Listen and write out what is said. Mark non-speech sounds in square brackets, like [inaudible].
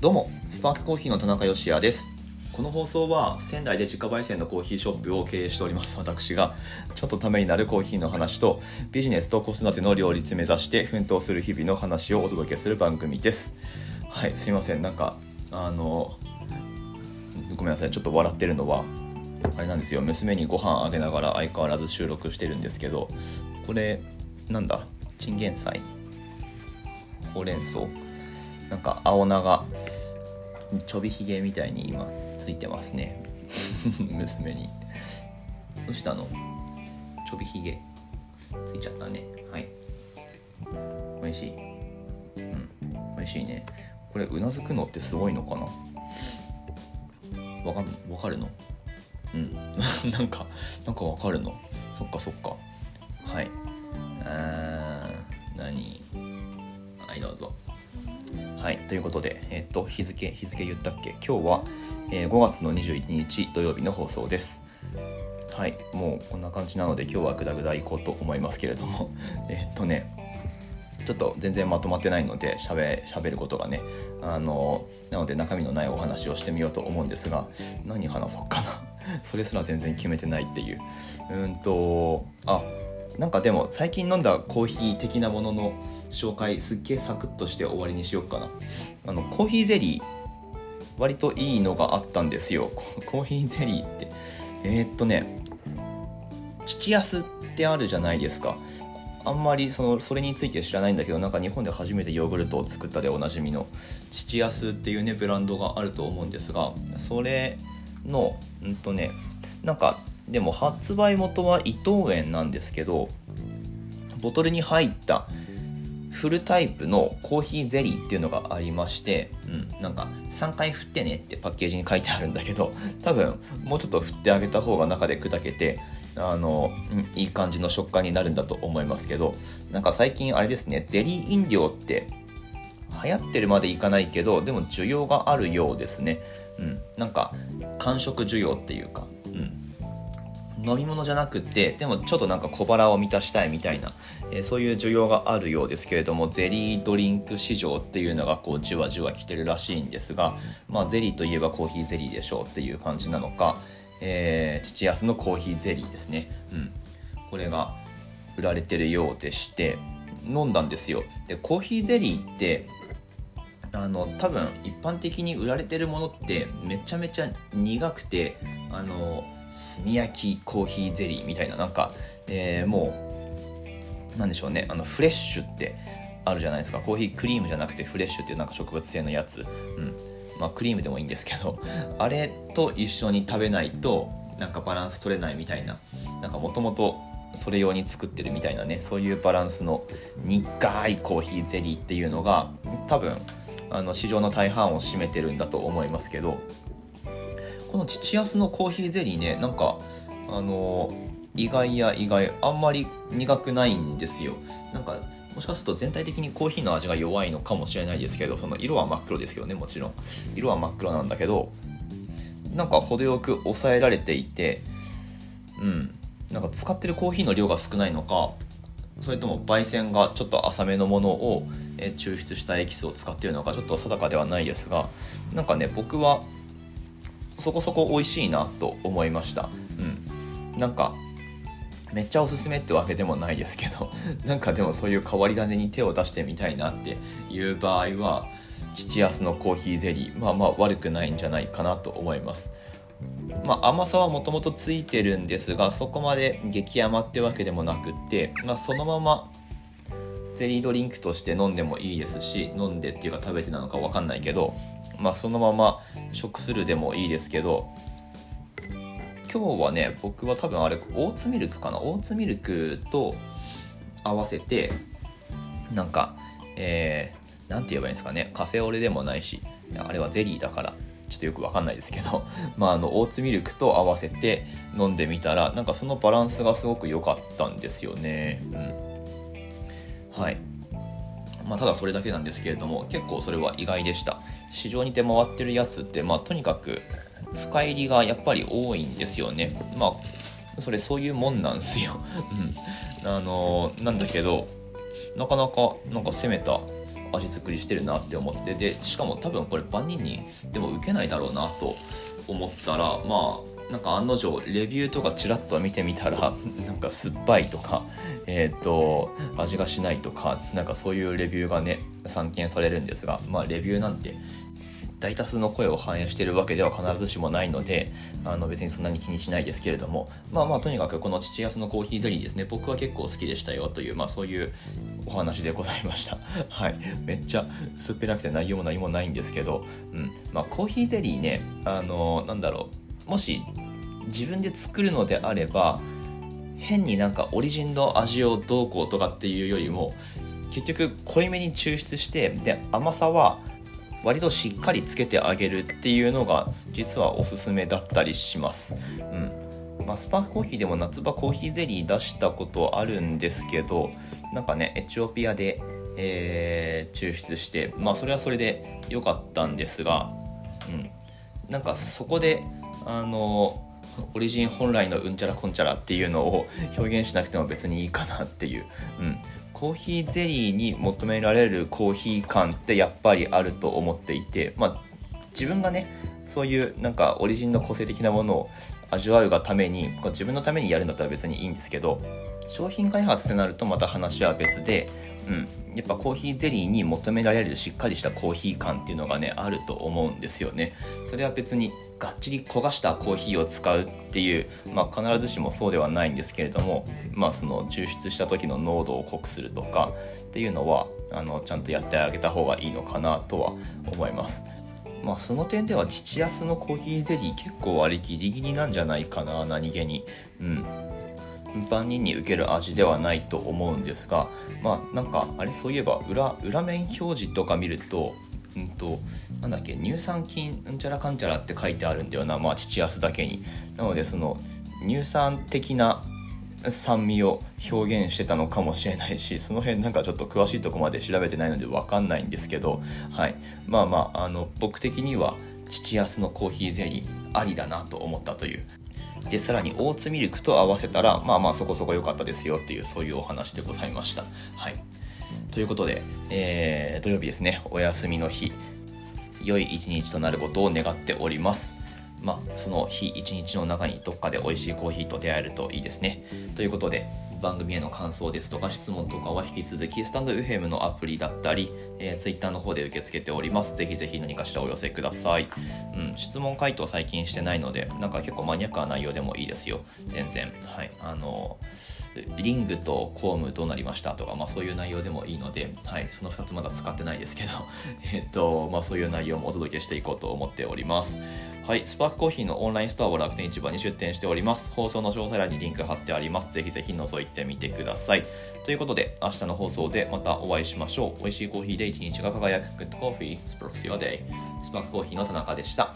どうもスパークコーヒーの田中芳也です。この放送は仙台で自家焙煎のコーヒーショップを経営しております。私がちょっとためになるコーヒーの話とビジネスと子育ての両立目指して奮闘する日々の話をお届けする番組です。はいすいません。なんかあのごめんなさい。ちょっと笑ってるのはあれなんですよ。娘にご飯あげながら相変わらず収録してるんですけどこれなんだ？チンゲン菜？ほうれん草？なんか青菜がちょびひげみたいに今ついてますね。[laughs] 娘に。どうしたの？ちょびひげ。ついちゃったね。はい。美味しい。うん。美味しいね。これうなずくのってすごいのかな？わかんわかるの？うん。[laughs] なんかなんかわかるの？そっかそっか。はい。あー何？はいどうぞ。はいということでえっと日付日付言ったっけ？今日は、えー5月の21日土曜日の放送です。はいもうこんな感じなので今日はグダグダいこうと思いますけれども。[laughs] えっとねちょっと全然まとまってないのでしゃべることがねあのなので中身のないお話をしてみようと思うんですが何話そうかな。[laughs] それすら全然決めてないっていう。うんとあなんかでも最近飲んだコーヒー的なものの紹介すっげえサクッとして終わりにしようかな。あのコーヒーゼリー割といいのがあったんですよ。[laughs] コーヒーゼリーって。えー、っとね父安ってあるじゃないですか。あんまりそのそれについて知らないんだけどなんか日本で初めてヨーグルトを作ったでおなじみの父安っていうねブランドがあると思うんですがそれのうんとねなんかでも発売元は伊藤園なんですけどボトルに入ったフルタイプのコーヒーゼリーっていうのがありまして、うん、なんか3回振ってねってパッケージに書いてあるんだけど [laughs] 多分もうちょっと振ってあげた方が中で砕けてあの、いい感じの食感になるんだと思いますけどなんか最近あれですねゼリー飲料って流行ってるまでいかないけどでも需要があるようですね、うん、なんか間食需要っていうか、うん、飲み物じゃなくてでもちょっとなんか小腹を満たしたいみたいな、えーそういう需要があるようですけれどもゼリードリンク市場っていうのがこうじわじわ来てるらしいんですが、まあ、ゼリーといえばコーヒーゼリーでしょうっていう感じなのか、えー、父安のコーヒーゼリーですね、うん、これが売られてるようでして飲んだんですよ。でコーヒーゼリーってあの多分一般的に売られてるものってめちゃめちゃ苦くてあの炭焼きコーヒーゼリーみたいななんか、えーもうなんでしょうねあのフレッシュってあるじゃないですか。コーヒークリームじゃなくてフレッシュっていうなんか植物性のやつ、うん。まあ、クリームでもいいんですけど [laughs] あれと一緒に食べないとなんかバランス取れないみたいな。なんかもともとそれ用に作ってるみたいなね。そういうバランスの苦いコーヒーゼリーっていうのが多分あの市場の大半を占めてるんだと思いますけどこの父安のコーヒーゼリーねなんかあの意外や意外あんまり苦くないんですよ。なんかもしかすると全体的にコーヒーの味が弱いのかもしれないですけどその色は真っ黒ですよねもちろん。色は真っ黒なんだけどなんか程よく抑えられていてうん。なんか使ってるコーヒーの量が少ないのかそれとも焙煎がちょっと浅めのものをえ抽出したエキスを使っているのかちょっと定かではないですがなんかね僕はそこそこ美味しいなと思いました。うん。なんかめっちゃおすすめってわけでもないですけど [laughs] なんかでもそういう変わり種に手を出してみたいなっていう場合は父安のコーヒーゼリーまあまあ悪くないんじゃないかなと思います。まあ、甘さはもともとついてるんですがそこまで激甘ってわけでもなくって、まあ、そのままゼリードリンクとして飲んでもいいですし飲んでっていうか食べてなのか分かんないけど、まあ、そのまま食するでもいいですけど今日はね僕は多分あれオーツミルクかな？オーツミルクと合わせてなんかえー、て言えばいいんですかね？カフェオレでもないしあれはゼリーだから。ちょっとよくわかんないですけど、[laughs] まあ、あのオーツミルクと合わせて飲んでみたらなんかそのバランスがすごく良かったんですよね。うん、はい。まあ、ただそれだけなんですけれども結構それは意外でした。市場に出回ってるやつって、まあ、とにかく深入りがやっぱり多いんですよね。まあそれそういうもんなんですよ、うん、あのなんだけどなかなかなんか攻めた味作りしてるなって思ってでしかも多分これ万人にでも受けないだろうなと思ったらまあなんか案の定レビューとかちらっと見てみたら [laughs] なんか酸っぱいとか [laughs] えっ、と味がしないとかなんかそういうレビューがね散見されるんですがまあレビューなんて大多数の声を反映しているわけでは必ずしもないのであの別にそんなに気にしないですけれどもまあまあとにかくこの父安のコーヒーゼリーですね僕は結構好きでしたよというまあそういうお話でございました。[laughs] はい。めっちゃ酸っぱくて内容も何もないんですけど、うん。まあ、コーヒーゼリーねあのなんだろう。もし自分で作るのであれば変になんかオリジンの味をどうこうとかっていうよりも結局濃いめに抽出してで甘さは割としっかりつけてあげるっていうのが実はおすすめだったりします。うんまあ、スパークコーヒーでも夏場コーヒーゼリー出したことあるんですけどなんかねエチオピアで、えー、抽出してまあそれはそれで良かったんですが、うん、なんかそこであのオリジン本来のうんちゃらこんちゃらっていうのを表現しなくても別にいいかなっていう、うん、コーヒーゼリーに求められるコーヒー感ってやっぱりあると思っていて、まあ、自分がねそういうなんかオリジンの個性的なものを味わうがために自分のためにやるんだったら別にいいんですけど商品開発ってなるとまた話は別で、うん、やっぱコーヒーゼリーに求められるしっかりしたコーヒー感っていうのがねあると思うんですよね。それは別にがっちり焦がしたコーヒーを使うっていう、まあ、必ずしもそうではないんですけれども、まあ、その抽出した時の濃度を濃くするとかっていうのはあのちゃんとやってあげた方がいいのかなとは思います。まあその点では父安のコーヒーゼリー結構割りギリギリなんじゃないかな何気に。うん。万人に受ける味ではないと思うんですがまあなんかあれそういえば裏裏面表示とか見るとうんとなんだっけ乳酸菌うんちゃらかんちゃらって書いてあるんだよなまあ父安だけに。なのでその乳酸的な酸味を表現してたのかもしれないし [laughs] その辺なんかちょっと詳しいとこまで調べてないので分かんないんですけど、はい、まあまああの僕的には父安のコーヒーゼリーありだなと思ったという。でさらにオーツミルクと合わせたらまあまあそこそこ良かったですよっていうそういうお話でございました。はい。ということで、えー、土曜日ですね。お休みの日。良い一日となることを願っております。まあ、その日一日の中にどっかで美味しいコーヒーと出会えるといいですね。ということで、番組への感想ですとか質問とかは引き続きスタンド FM のアプリだったり、えー、Twitter の方で受け付けております。ぜひぜひ何かしらお寄せください。うん、質問回答最近してないので、なんか結構マニアックな内容でもいいですよ。全然。はい。あのリングとコームどうなりました？とか、まあ、そういう内容でもいいので、はい、その2つまだ使ってないですけど、[laughs] えっとまあ、そういう内容もお届けしていこうと思っております。はい、スパークコーヒーのオンラインストアを楽天市場に出店しております。放送の詳細欄にリンク貼ってあります。ぜひぜひ覗いてみてください。ということで、明日の放送でまたお会いしましょう。美味しいコーヒーで一日が輝く Good Coffee Sparks Your Day。スパークコーヒーの田中でした。